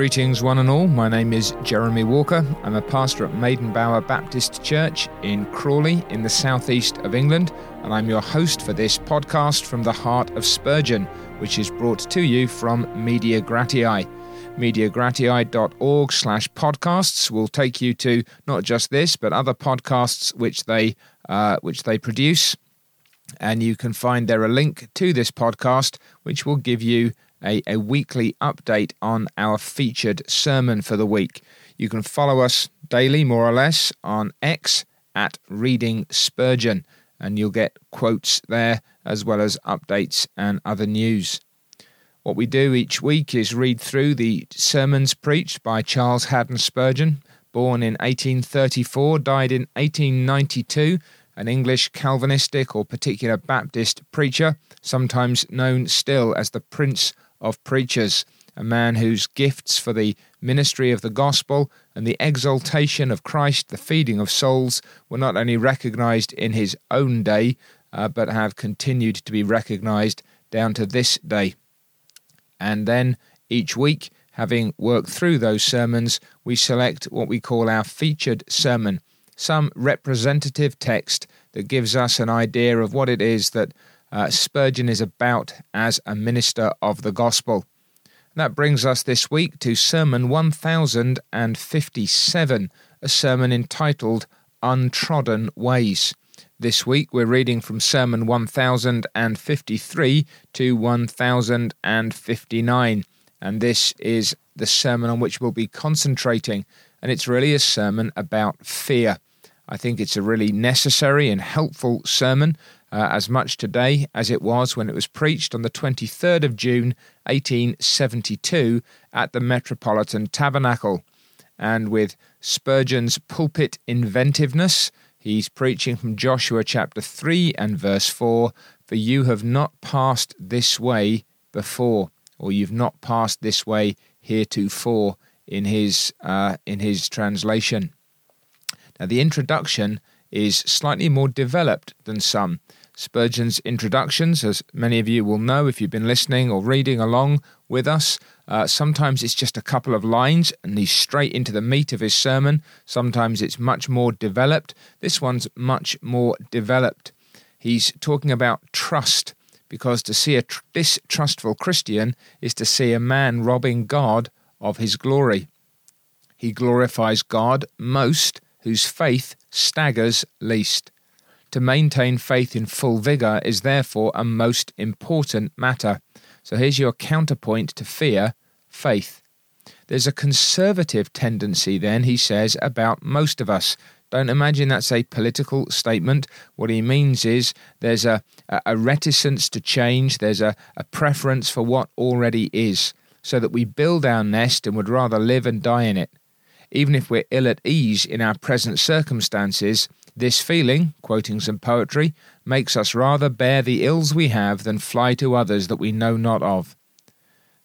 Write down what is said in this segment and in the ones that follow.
Greetings, one and all. My name is Jeremy Walker. I'm a pastor at Maidenbower Baptist Church in Crawley, in the southeast of England, and I'm your host for this podcast from the heart of Spurgeon, which is brought to you from Media Gratiae. MediaGratiae.org slash podcasts will take you to not just this, but other podcasts which they uh, which they produce. And you can find there a link to this podcast, which will give you a, a weekly update on our featured sermon for the week. You can follow us daily, more or less, on X at Reading Spurgeon, and you'll get quotes there as well as updates and other news. What we do each week is read through the sermons preached by Charles Haddon Spurgeon, born in 1834, died in 1892, an English Calvinistic or particular Baptist preacher, sometimes known still as the Prince of preachers, a man whose gifts for the ministry of the gospel and the exaltation of Christ, the feeding of souls, were not only recognized in his own day, uh, but have continued to be recognized down to this day. And then each week, having worked through those sermons, we select what we call our featured sermon, some representative text that gives us an idea of what it is that uh, Spurgeon is about as a minister of the gospel. That brings us this week to Sermon 1057, a sermon entitled Untrodden Ways. This week we're reading from Sermon 1053 to 1059, and this is the sermon on which we'll be concentrating, and it's really a sermon about fear. I think it's a really necessary and helpful sermon uh, as much today as it was when it was preached on the 23rd of June 1872 at the Metropolitan Tabernacle. And with Spurgeon's pulpit inventiveness, he's preaching from Joshua chapter 3 and verse 4 For you have not passed this way before, or you've not passed this way heretofore in his, uh, in his translation. Now, the introduction is slightly more developed than some. Spurgeon's introductions, as many of you will know if you've been listening or reading along with us. Uh, sometimes it's just a couple of lines and he's straight into the meat of his sermon. Sometimes it's much more developed. This one's much more developed. He's talking about trust because to see a tr- distrustful Christian is to see a man robbing God of his glory. He glorifies God most whose faith staggers least. To maintain faith in full vigour is therefore a most important matter. So here's your counterpoint to fear faith. There's a conservative tendency, then, he says, about most of us. Don't imagine that's a political statement. What he means is there's a, a reticence to change, there's a, a preference for what already is, so that we build our nest and would rather live and die in it. Even if we're ill at ease in our present circumstances, this feeling, quoting some poetry, makes us rather bear the ills we have than fly to others that we know not of.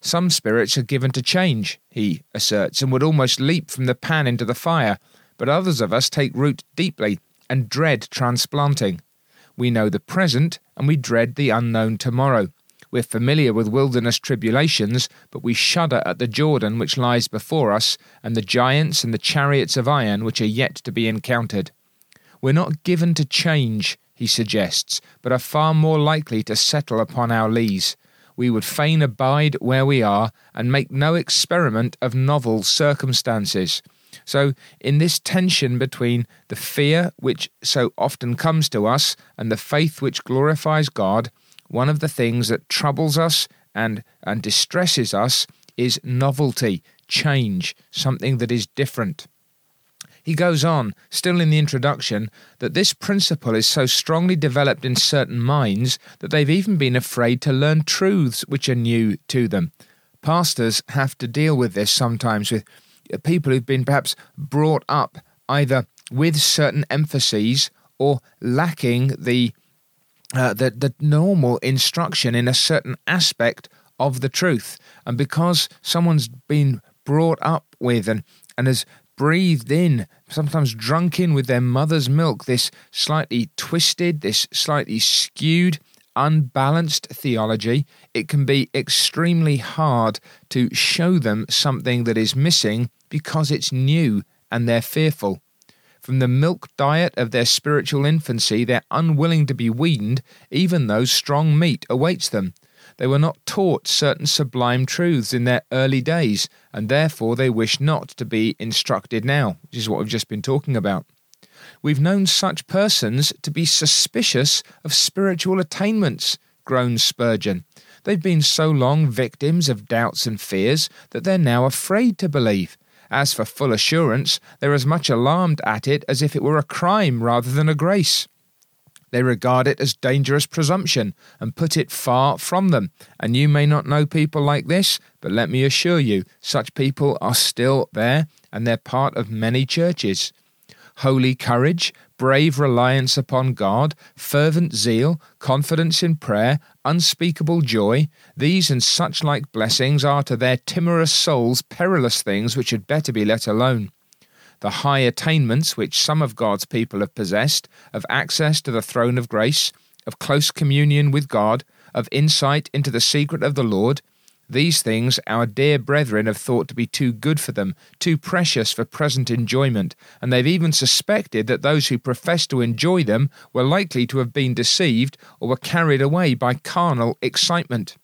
Some spirits are given to change, he asserts, and would almost leap from the pan into the fire, but others of us take root deeply and dread transplanting. We know the present, and we dread the unknown tomorrow. We're familiar with wilderness tribulations, but we shudder at the Jordan which lies before us, and the giants and the chariots of iron which are yet to be encountered. We're not given to change, he suggests, but are far more likely to settle upon our lees. We would fain abide where we are and make no experiment of novel circumstances. So, in this tension between the fear which so often comes to us and the faith which glorifies God, one of the things that troubles us and, and distresses us is novelty, change, something that is different. He goes on, still in the introduction, that this principle is so strongly developed in certain minds that they've even been afraid to learn truths which are new to them. Pastors have to deal with this sometimes with people who've been perhaps brought up either with certain emphases or lacking the uh, the, the normal instruction in a certain aspect of the truth. And because someone's been brought up with and, and has breathed in, sometimes drunk in with their mother's milk, this slightly twisted, this slightly skewed unbalanced theology, it can be extremely hard to show them something that is missing because it's new and they're fearful. From the milk diet of their spiritual infancy, they're unwilling to be weaned, even though strong meat awaits them. They were not taught certain sublime truths in their early days, and therefore they wish not to be instructed now, which is what we've just been talking about. We've known such persons to be suspicious of spiritual attainments, groaned Spurgeon. They've been so long victims of doubts and fears that they're now afraid to believe. As for full assurance, they're as much alarmed at it as if it were a crime rather than a grace. They regard it as dangerous presumption and put it far from them. And you may not know people like this, but let me assure you, such people are still there and they're part of many churches. Holy courage, brave reliance upon God, fervent zeal, confidence in prayer, unspeakable joy, these and such like blessings are to their timorous souls perilous things which had better be let alone the high attainments which some of God's people have possessed of access to the throne of grace, of close communion with God, of insight into the secret of the Lord, these things our dear brethren have thought to be too good for them, too precious for present enjoyment, and they've even suspected that those who professed to enjoy them were likely to have been deceived or were carried away by carnal excitement.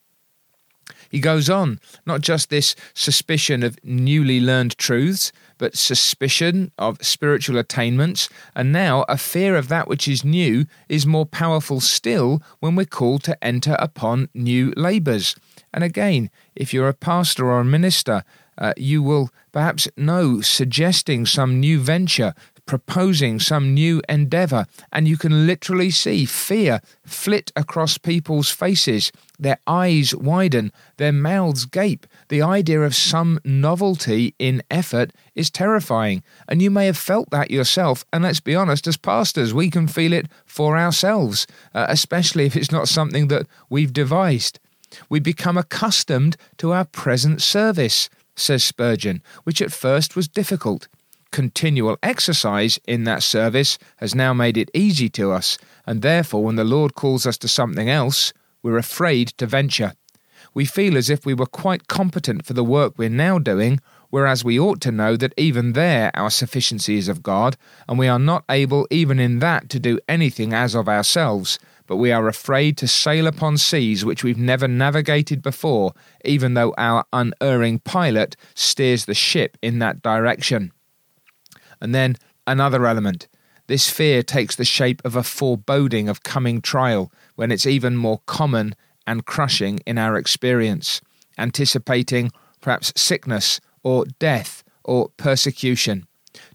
He goes on, not just this suspicion of newly learned truths, but suspicion of spiritual attainments, and now a fear of that which is new is more powerful still when we're called to enter upon new labours. And again, if you're a pastor or a minister, uh, you will perhaps know suggesting some new venture, proposing some new endeavor, and you can literally see fear flit across people's faces. Their eyes widen, their mouths gape. The idea of some novelty in effort is terrifying, and you may have felt that yourself. And let's be honest, as pastors, we can feel it for ourselves, uh, especially if it's not something that we've devised. We become accustomed to our present service, says Spurgeon, which at first was difficult continual exercise in that service has now made it easy to us, and therefore, when the Lord calls us to something else, we're afraid to venture. We feel as if we were quite competent for the work we're now doing, whereas we ought to know that even there our sufficiency is of God, and we are not able even in that to do anything as of ourselves, but we are afraid to sail upon seas which we've never navigated before, even though our unerring pilot steers the ship in that direction. And then another element. This fear takes the shape of a foreboding of coming trial when it's even more common and crushing in our experience, anticipating perhaps sickness or death or persecution.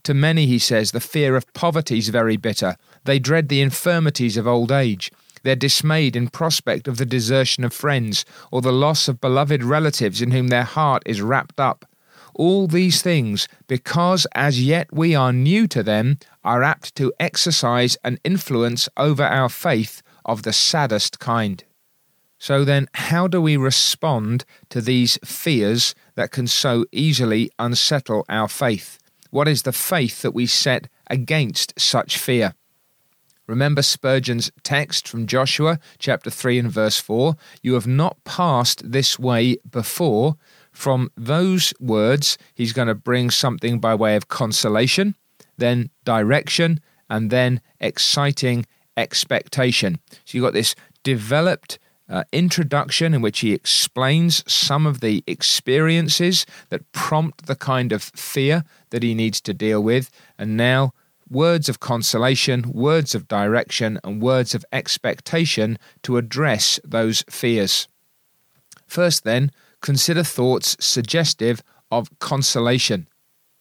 To many, he says, the fear of poverty is very bitter. They dread the infirmities of old age. They're dismayed in prospect of the desertion of friends or the loss of beloved relatives in whom their heart is wrapped up all these things, because as yet we are new to them, are apt to exercise an influence over our faith of the saddest kind. So then, how do we respond to these fears that can so easily unsettle our faith? What is the faith that we set against such fear? Remember Spurgeon's text from Joshua chapter 3 and verse 4 You have not passed this way before, from those words, he's going to bring something by way of consolation, then direction, and then exciting expectation. So you've got this developed uh, introduction in which he explains some of the experiences that prompt the kind of fear that he needs to deal with, and now words of consolation, words of direction, and words of expectation to address those fears. First, then, consider thoughts suggestive of consolation.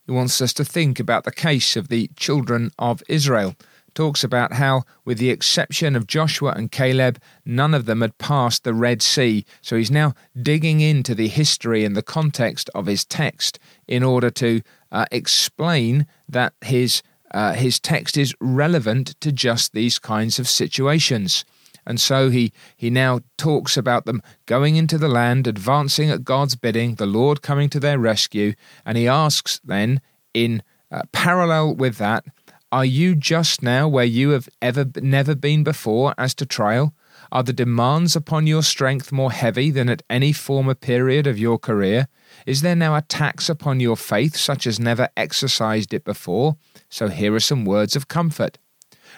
He wants us to think about the case of the children of Israel. Talks about how, with the exception of Joshua and Caleb, none of them had passed the Red Sea. So he's now digging into the history and the context of his text in order to uh, explain that his uh, his text is relevant to just these kinds of situations. And so he, he now talks about them going into the land, advancing at God's bidding, the Lord coming to their rescue. And he asks then, in uh, parallel with that, are you just now where you have ever never been before as to trial? Are the demands upon your strength more heavy than at any former period of your career? Is there now a tax upon your faith such as never exercised it before? So here are some words of comfort.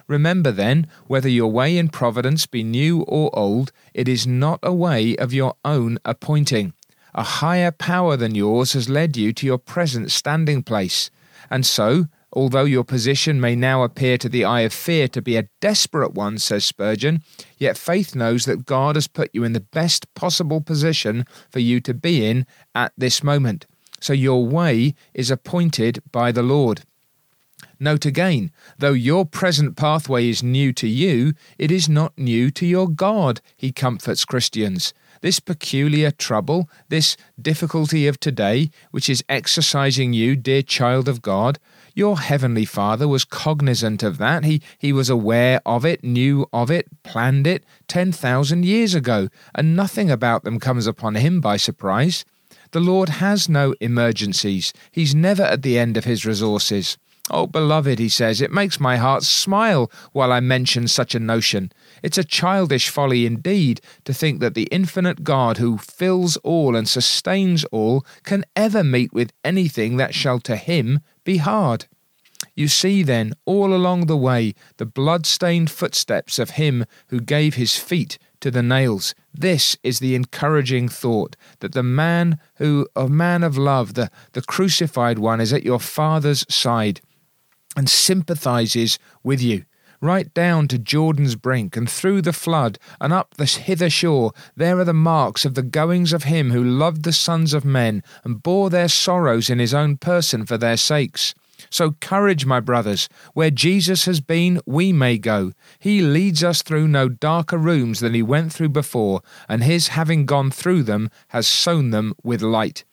Remember then, whether your way in providence be new or old, it is not a way of your own appointing. A higher power than yours has led you to your present standing place. And so, although your position may now appear to the eye of fear to be a desperate one, says Spurgeon, yet faith knows that God has put you in the best possible position for you to be in at this moment. So your way is appointed by the Lord. Note again, though your present pathway is new to you, it is not new to your God, he comforts Christians. This peculiar trouble, this difficulty of today, which is exercising you, dear child of God, your heavenly Father was cognizant of that. He, he was aware of it, knew of it, planned it 10,000 years ago, and nothing about them comes upon him by surprise. The Lord has no emergencies. He's never at the end of his resources. Oh, beloved, he says, it makes my heart smile while I mention such a notion. It's a childish folly indeed to think that the infinite God who fills all and sustains all can ever meet with anything that shall to him be hard. You see, then, all along the way, the blood stained footsteps of him who gave his feet to the nails. This is the encouraging thought that the man who, a man of love, the, the crucified one, is at your Father's side and sympathizes with you. Right down to Jordan's brink, and through the flood, and up the hither shore, there are the marks of the goings of him who loved the sons of men, and bore their sorrows in his own person for their sakes. So courage, my brothers, where Jesus has been, we may go. He leads us through no darker rooms than he went through before, and his having gone through them has sown them with light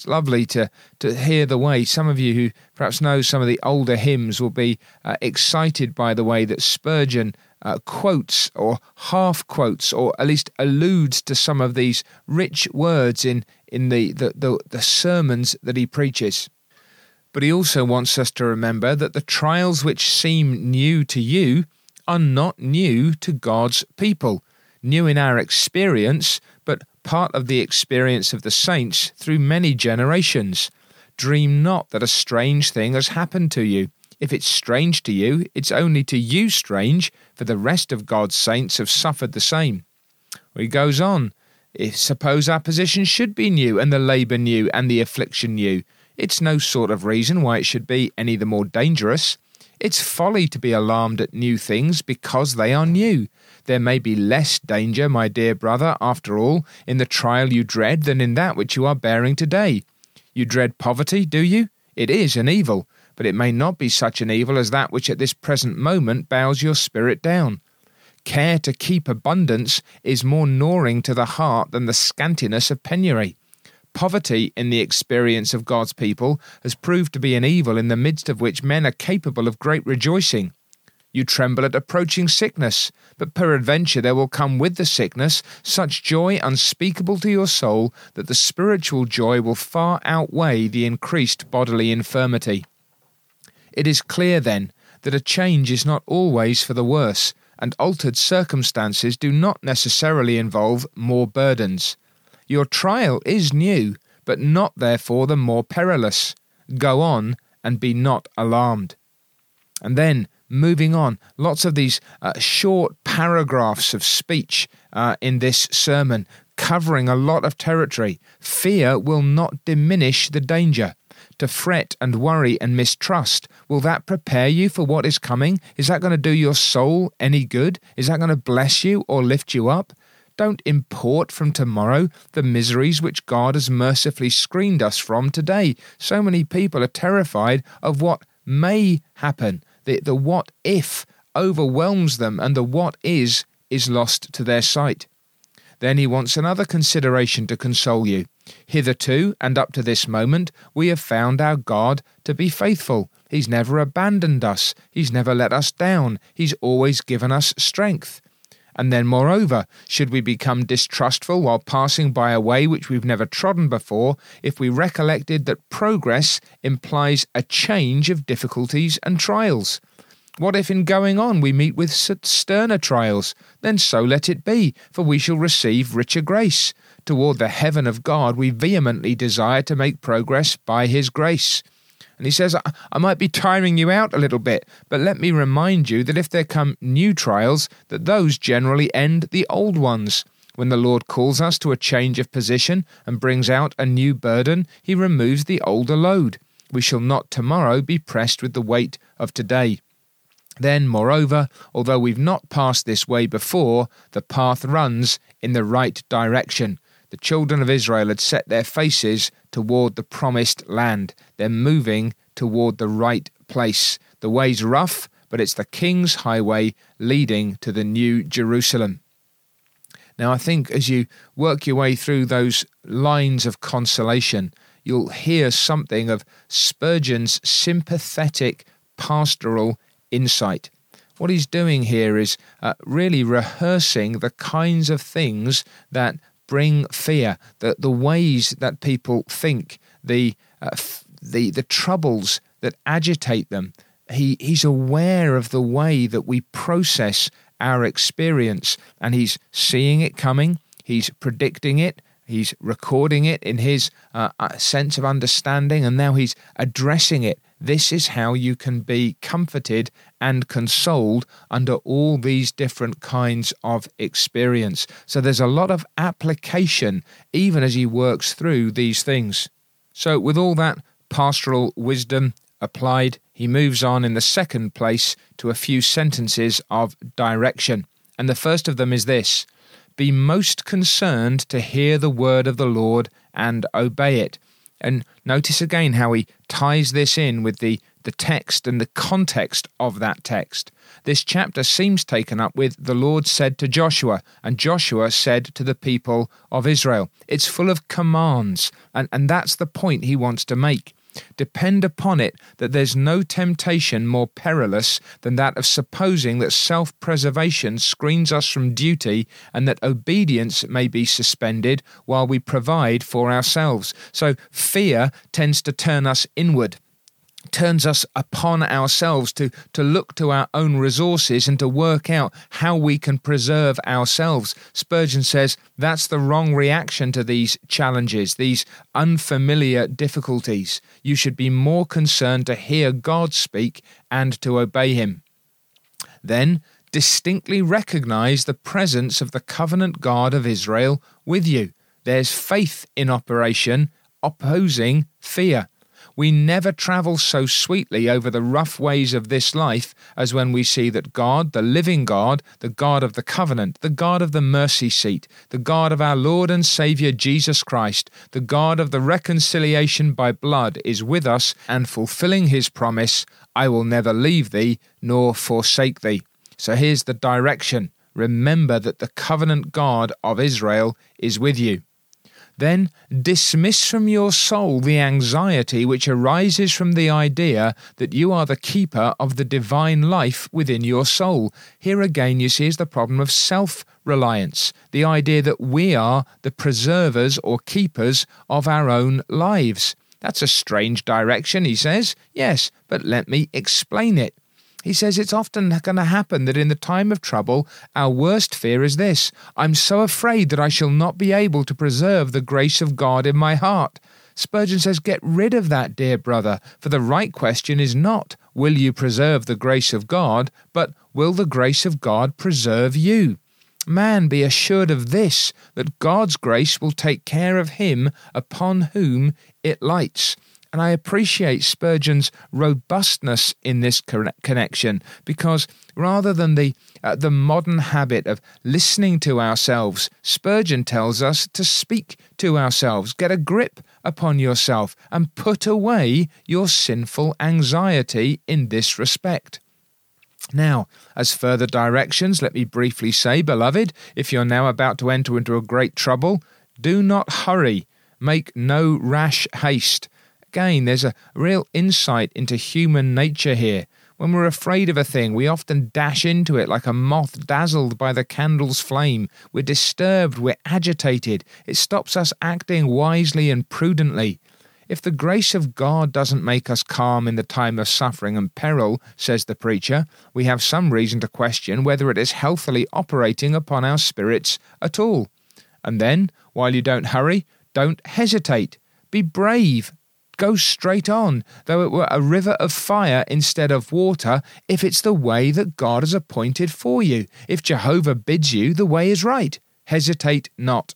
it's lovely to to hear the way some of you who perhaps know some of the older hymns will be uh, excited by the way that Spurgeon uh, quotes or half quotes or at least alludes to some of these rich words in in the, the, the, the sermons that he preaches. But he also wants us to remember that the trials which seem new to you are not new to God's people. New in our experience, but part of the experience of the saints through many generations. Dream not that a strange thing has happened to you. If it's strange to you, it's only to you strange, for the rest of God's saints have suffered the same. He goes on. If suppose our position should be new, and the labour new, and the affliction new, it's no sort of reason why it should be any the more dangerous. It's folly to be alarmed at new things because they are new. There may be less danger, my dear brother, after all, in the trial you dread than in that which you are bearing today. You dread poverty, do you? It is an evil, but it may not be such an evil as that which at this present moment bows your spirit down. Care to keep abundance is more gnawing to the heart than the scantiness of penury. Poverty, in the experience of God's people, has proved to be an evil in the midst of which men are capable of great rejoicing. You tremble at approaching sickness, but peradventure there will come with the sickness such joy unspeakable to your soul that the spiritual joy will far outweigh the increased bodily infirmity. It is clear, then, that a change is not always for the worse, and altered circumstances do not necessarily involve more burdens. Your trial is new, but not therefore the more perilous. Go on and be not alarmed. And then moving on. Lots of these uh, short paragraphs of speech uh, in this sermon covering a lot of territory. Fear will not diminish the danger. To fret and worry and mistrust, will that prepare you for what is coming? Is that going to do your soul any good? Is that going to bless you or lift you up? Don't import from tomorrow the miseries which God has mercifully screened us from today. So many people are terrified of what may happen the, the what if overwhelms them, and the what is is lost to their sight. Then he wants another consideration to console you. Hitherto, and up to this moment, we have found our God to be faithful. He's never abandoned us, He's never let us down, He's always given us strength. And then, moreover, should we become distrustful while passing by a way which we've never trodden before, if we recollected that progress implies a change of difficulties and trials? What if in going on we meet with such sterner trials? Then so let it be, for we shall receive richer grace. Toward the heaven of God we vehemently desire to make progress by His grace. And he says, I might be tiring you out a little bit, but let me remind you that if there come new trials, that those generally end the old ones. When the Lord calls us to a change of position and brings out a new burden, he removes the older load. We shall not tomorrow be pressed with the weight of today. Then, moreover, although we've not passed this way before, the path runs in the right direction. The children of Israel had set their faces toward the promised land. They're moving toward the right place. The way's rough, but it's the king's highway leading to the new Jerusalem. Now, I think as you work your way through those lines of consolation, you'll hear something of Spurgeon's sympathetic pastoral insight. What he's doing here is uh, really rehearsing the kinds of things that bring fear, the, the ways that people think, the, uh, the, the troubles that agitate them. He, he's aware of the way that we process our experience, and he's seeing it coming, he's predicting it, he's recording it in his uh, uh, sense of understanding, and now he's addressing it. This is how you can be comforted and consoled under all these different kinds of experience. So there's a lot of application even as he works through these things. So, with all that pastoral wisdom applied, he moves on in the second place to a few sentences of direction. And the first of them is this Be most concerned to hear the word of the Lord and obey it. And notice again how he ties this in with the, the text and the context of that text. This chapter seems taken up with the Lord said to Joshua, and Joshua said to the people of Israel. It's full of commands, and, and that's the point he wants to make. Depend upon it that there's no temptation more perilous than that of supposing that self preservation screens us from duty and that obedience may be suspended while we provide for ourselves. So fear tends to turn us inward turns us upon ourselves to, to look to our own resources and to work out how we can preserve ourselves. Spurgeon says that's the wrong reaction to these challenges, these unfamiliar difficulties. You should be more concerned to hear God speak and to obey Him. Then, distinctly recognize the presence of the covenant God of Israel with you. There's faith in operation, opposing fear. We never travel so sweetly over the rough ways of this life as when we see that God, the living God, the God of the covenant, the God of the mercy seat, the God of our Lord and Saviour Jesus Christ, the God of the reconciliation by blood, is with us and fulfilling his promise I will never leave thee nor forsake thee. So here's the direction. Remember that the covenant God of Israel is with you. Then dismiss from your soul the anxiety which arises from the idea that you are the keeper of the divine life within your soul. Here again, you see, is the problem of self reliance, the idea that we are the preservers or keepers of our own lives. That's a strange direction, he says. Yes, but let me explain it. He says it's often going to happen that in the time of trouble, our worst fear is this I'm so afraid that I shall not be able to preserve the grace of God in my heart. Spurgeon says, Get rid of that, dear brother, for the right question is not, Will you preserve the grace of God, but will the grace of God preserve you? Man, be assured of this, that God's grace will take care of him upon whom it lights. And I appreciate Spurgeon's robustness in this connection because rather than the, uh, the modern habit of listening to ourselves, Spurgeon tells us to speak to ourselves, get a grip upon yourself, and put away your sinful anxiety in this respect. Now, as further directions, let me briefly say, beloved, if you're now about to enter into a great trouble, do not hurry, make no rash haste again, there's a real insight into human nature here. When we're afraid of a thing, we often dash into it like a moth dazzled by the candle's flame. We're disturbed, we're agitated. It stops us acting wisely and prudently. If the grace of God doesn't make us calm in the time of suffering and peril, says the preacher, we have some reason to question whether it is healthily operating upon our spirits at all. And then, while you don't hurry, don't hesitate. Be brave. Go straight on, though it were a river of fire instead of water, if it's the way that God has appointed for you. If Jehovah bids you, the way is right. Hesitate not.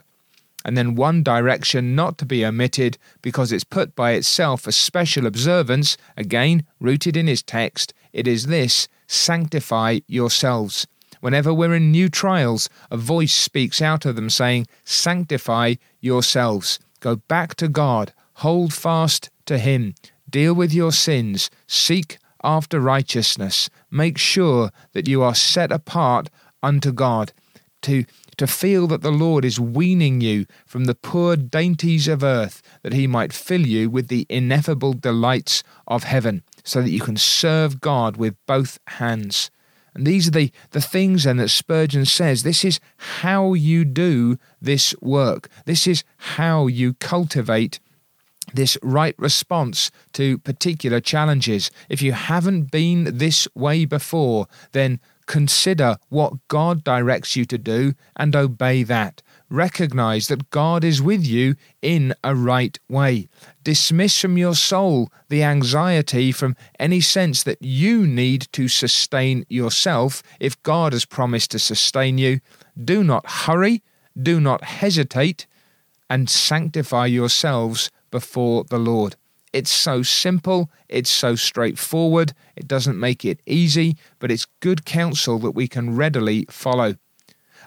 And then one direction not to be omitted because it's put by itself a special observance, again rooted in his text, it is this sanctify yourselves. Whenever we're in new trials, a voice speaks out of them saying, Sanctify yourselves. Go back to God. Hold fast to Him. Deal with your sins. Seek after righteousness. Make sure that you are set apart unto God. To, to feel that the Lord is weaning you from the poor dainties of earth, that He might fill you with the ineffable delights of heaven, so that you can serve God with both hands. And these are the, the things then that Spurgeon says this is how you do this work. This is how you cultivate this right response to particular challenges. If you haven't been this way before, then consider what God directs you to do and obey that. Recognize that God is with you in a right way. Dismiss from your soul the anxiety from any sense that you need to sustain yourself if God has promised to sustain you. Do not hurry, do not hesitate, and sanctify yourselves before the Lord. It's so simple, it's so straightforward, it doesn't make it easy, but it's good counsel that we can readily follow.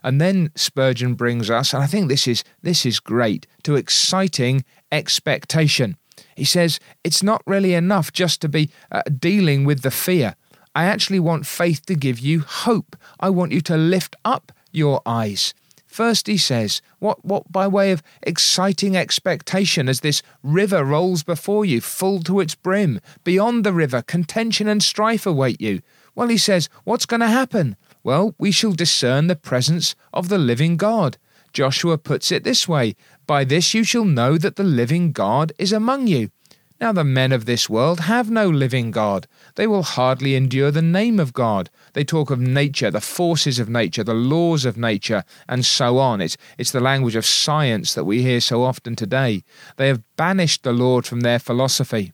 And then Spurgeon brings us, and I think this is this is great, to exciting expectation. He says it's not really enough just to be uh, dealing with the fear. I actually want faith to give you hope. I want you to lift up your eyes. First, he says, what, what by way of exciting expectation as this river rolls before you, full to its brim. Beyond the river, contention and strife await you. Well, he says, what's going to happen? Well, we shall discern the presence of the living God. Joshua puts it this way By this you shall know that the living God is among you. Now, the men of this world have no living God. They will hardly endure the name of God. They talk of nature, the forces of nature, the laws of nature, and so on. It's, it's the language of science that we hear so often today. They have banished the Lord from their philosophy.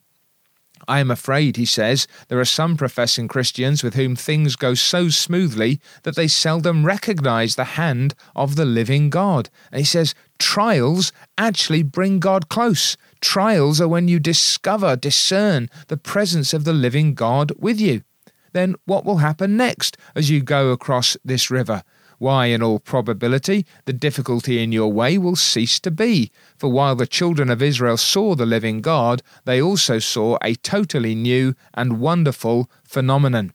I am afraid, he says, there are some professing Christians with whom things go so smoothly that they seldom recognize the hand of the living God. And he says, trials actually bring God close. Trials are when you discover, discern the presence of the living God with you. Then what will happen next as you go across this river? Why, in all probability, the difficulty in your way will cease to be. For while the children of Israel saw the living God, they also saw a totally new and wonderful phenomenon.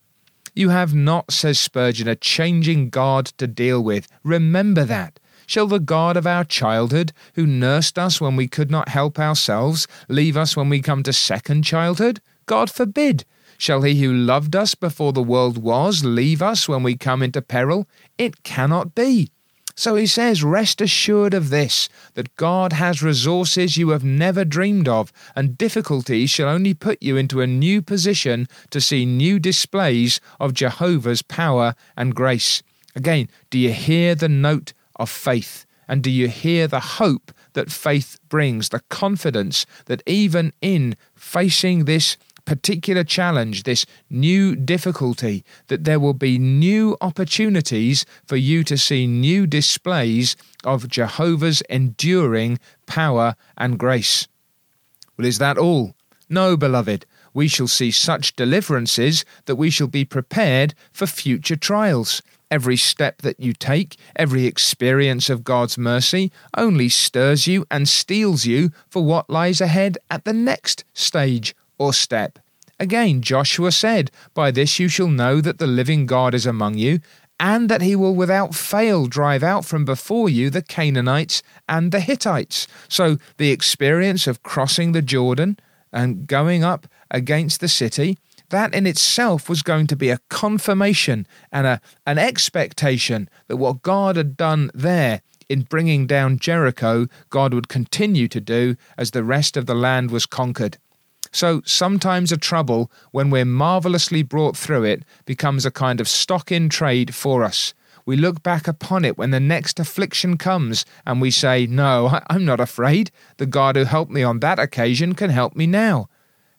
You have not, says Spurgeon, a changing God to deal with. Remember that. Shall the God of our childhood, who nursed us when we could not help ourselves, leave us when we come to second childhood? God forbid. Shall he who loved us before the world was leave us when we come into peril? It cannot be. So he says, Rest assured of this, that God has resources you have never dreamed of, and difficulties shall only put you into a new position to see new displays of Jehovah's power and grace. Again, do you hear the note of faith? And do you hear the hope that faith brings, the confidence that even in facing this particular challenge, this new difficulty, that there will be new opportunities for you to see new displays of Jehovah's enduring power and grace. Well, is that all? No, beloved. We shall see such deliverances that we shall be prepared for future trials. Every step that you take, every experience of God's mercy, only stirs you and steels you for what lies ahead at the next stage or step. Again, Joshua said, By this you shall know that the living God is among you, and that he will without fail drive out from before you the Canaanites and the Hittites. So the experience of crossing the Jordan and going up against the city, that in itself was going to be a confirmation and a, an expectation that what God had done there in bringing down Jericho, God would continue to do as the rest of the land was conquered. So sometimes a trouble, when we're marvelously brought through it, becomes a kind of stock in trade for us. We look back upon it when the next affliction comes and we say, No, I'm not afraid. The God who helped me on that occasion can help me now.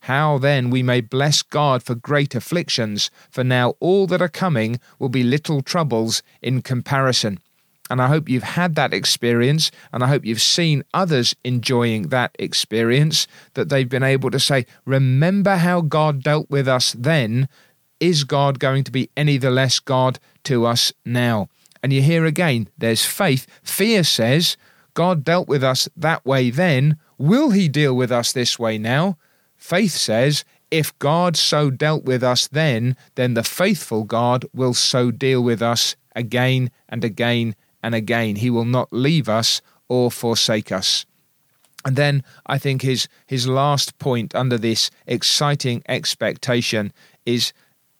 How then we may bless God for great afflictions, for now all that are coming will be little troubles in comparison. And I hope you've had that experience, and I hope you've seen others enjoying that experience, that they've been able to say, Remember how God dealt with us then. Is God going to be any the less God to us now? And you hear again, there's faith. Fear says, God dealt with us that way then. Will he deal with us this way now? Faith says, if God so dealt with us then, then the faithful God will so deal with us again and again and again. He will not leave us or forsake us. And then I think his his last point under this exciting expectation is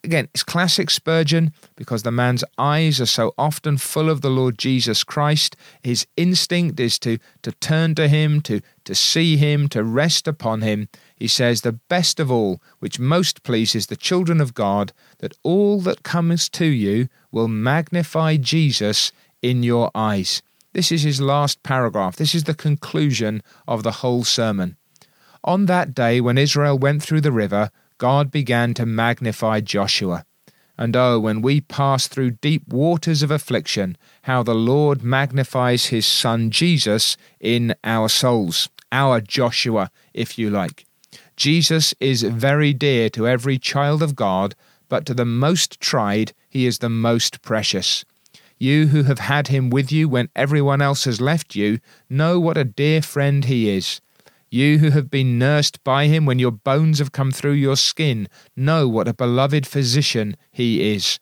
again it's classic Spurgeon because the man's eyes are so often full of the Lord Jesus Christ. His instinct is to to turn to him, to to see him, to rest upon him. He says, The best of all, which most pleases the children of God, that all that comes to you will magnify Jesus in your eyes. This is his last paragraph. This is the conclusion of the whole sermon. On that day when Israel went through the river, God began to magnify Joshua. And oh, when we pass through deep waters of affliction, how the Lord magnifies his Son Jesus in our souls, our Joshua, if you like. Jesus is very dear to every child of God, but to the most tried, he is the most precious. You who have had him with you when everyone else has left you know what a dear friend he is. You who have been nursed by him when your bones have come through your skin know what a beloved physician he is.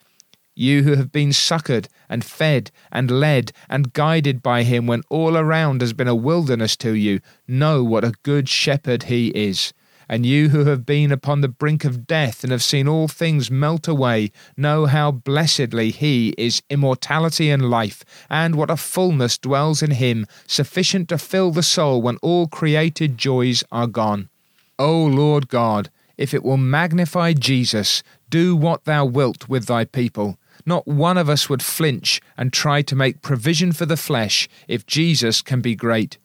You who have been succoured and fed and led and guided by him when all around has been a wilderness to you know what a good shepherd he is. And you who have been upon the brink of death and have seen all things melt away, know how blessedly He is immortality and life, and what a fullness dwells in Him, sufficient to fill the soul when all created joys are gone. O Lord God, if it will magnify Jesus, do what Thou wilt with Thy people. Not one of us would flinch and try to make provision for the flesh if Jesus can be great.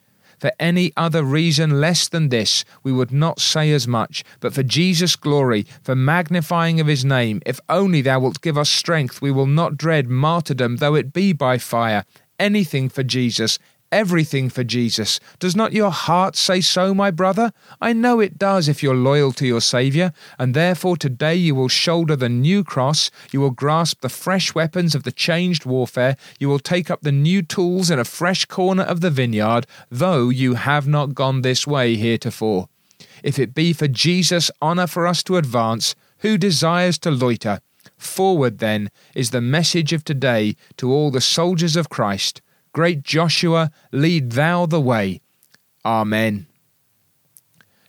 For any other reason less than this, we would not say as much, but for Jesus' glory, for magnifying of his name, if only thou wilt give us strength, we will not dread martyrdom, though it be by fire. Anything for Jesus, everything for Jesus. Does not your heart say so, my brother? I know it does if you're loyal to your Saviour, and therefore today you will shoulder the new cross, you will grasp the fresh weapons of the changed warfare, you will take up the new tools in a fresh corner of the vineyard, though you have not gone this way heretofore. If it be for Jesus' honour for us to advance, who desires to loiter? Forward, then, is the message of today to all the soldiers of Christ. Great Joshua, lead thou the way. Amen.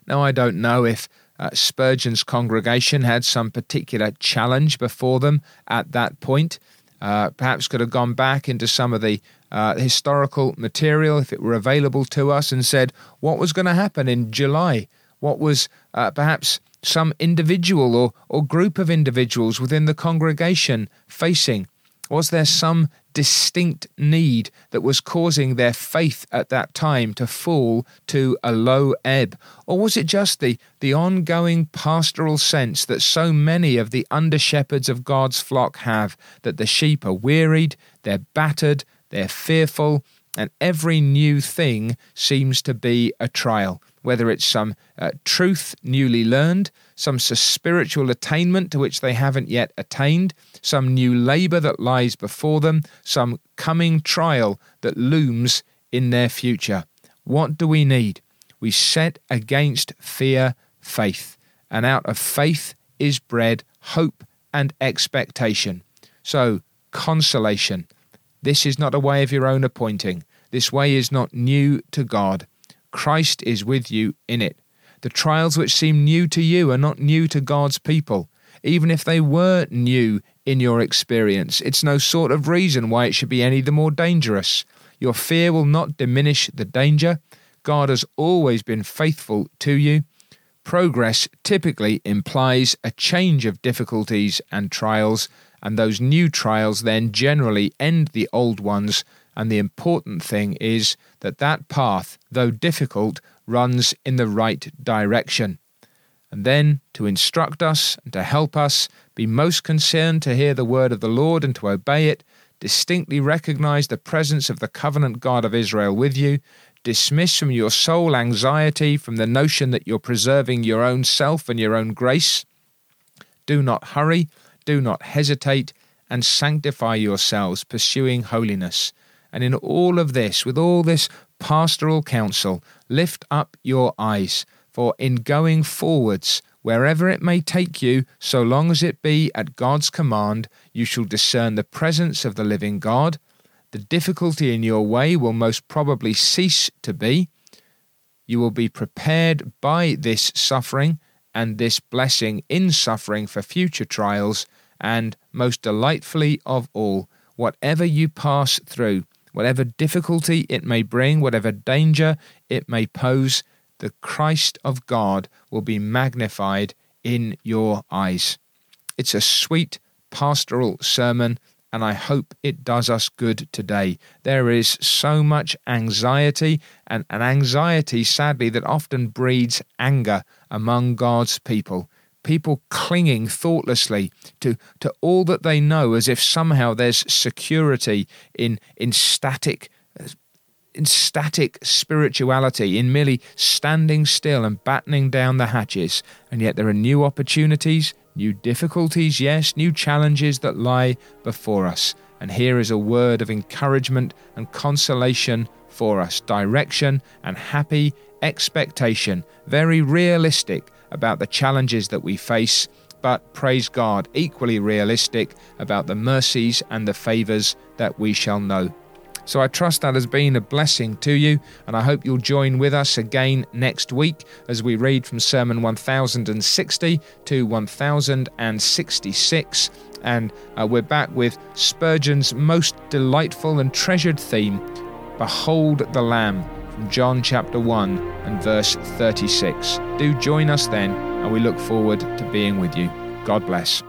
Now, I don't know if uh, Spurgeon's congregation had some particular challenge before them at that point. Uh, perhaps could have gone back into some of the uh, historical material if it were available to us and said what was going to happen in July. What was uh, perhaps some individual or, or group of individuals within the congregation facing? Was there some distinct need that was causing their faith at that time to fall to a low ebb? Or was it just the, the ongoing pastoral sense that so many of the under shepherds of God's flock have that the sheep are wearied, they're battered, they're fearful, and every new thing seems to be a trial? Whether it's some uh, truth newly learned, some spiritual attainment to which they haven't yet attained, some new labour that lies before them, some coming trial that looms in their future. What do we need? We set against fear faith, and out of faith is bred hope and expectation. So, consolation. This is not a way of your own appointing. This way is not new to God. Christ is with you in it. The trials which seem new to you are not new to God's people. Even if they were new in your experience, it's no sort of reason why it should be any the more dangerous. Your fear will not diminish the danger. God has always been faithful to you. Progress typically implies a change of difficulties and trials, and those new trials then generally end the old ones. And the important thing is that that path, though difficult, runs in the right direction. And then to instruct us and to help us be most concerned to hear the word of the Lord and to obey it, distinctly recognize the presence of the covenant God of Israel with you, dismiss from your soul anxiety from the notion that you're preserving your own self and your own grace. Do not hurry, do not hesitate, and sanctify yourselves, pursuing holiness. And in all of this, with all this pastoral counsel, lift up your eyes, for in going forwards, Wherever it may take you, so long as it be at God's command, you shall discern the presence of the living God. The difficulty in your way will most probably cease to be. You will be prepared by this suffering and this blessing in suffering for future trials, and most delightfully of all, whatever you pass through, whatever difficulty it may bring, whatever danger it may pose, the Christ of God will be magnified in your eyes. It's a sweet pastoral sermon, and I hope it does us good today. There is so much anxiety, and an anxiety, sadly, that often breeds anger among God's people. People clinging thoughtlessly to, to all that they know as if somehow there's security in, in static uh, in static spirituality, in merely standing still and battening down the hatches. And yet there are new opportunities, new difficulties, yes, new challenges that lie before us. And here is a word of encouragement and consolation for us, direction and happy expectation, very realistic about the challenges that we face, but praise God, equally realistic about the mercies and the favours that we shall know. So I trust that has been a blessing to you, and I hope you'll join with us again next week as we read from Sermon 1060 to 1066. And uh, we're back with Spurgeon's most delightful and treasured theme Behold the Lamb from John chapter 1 and verse 36. Do join us then, and we look forward to being with you. God bless.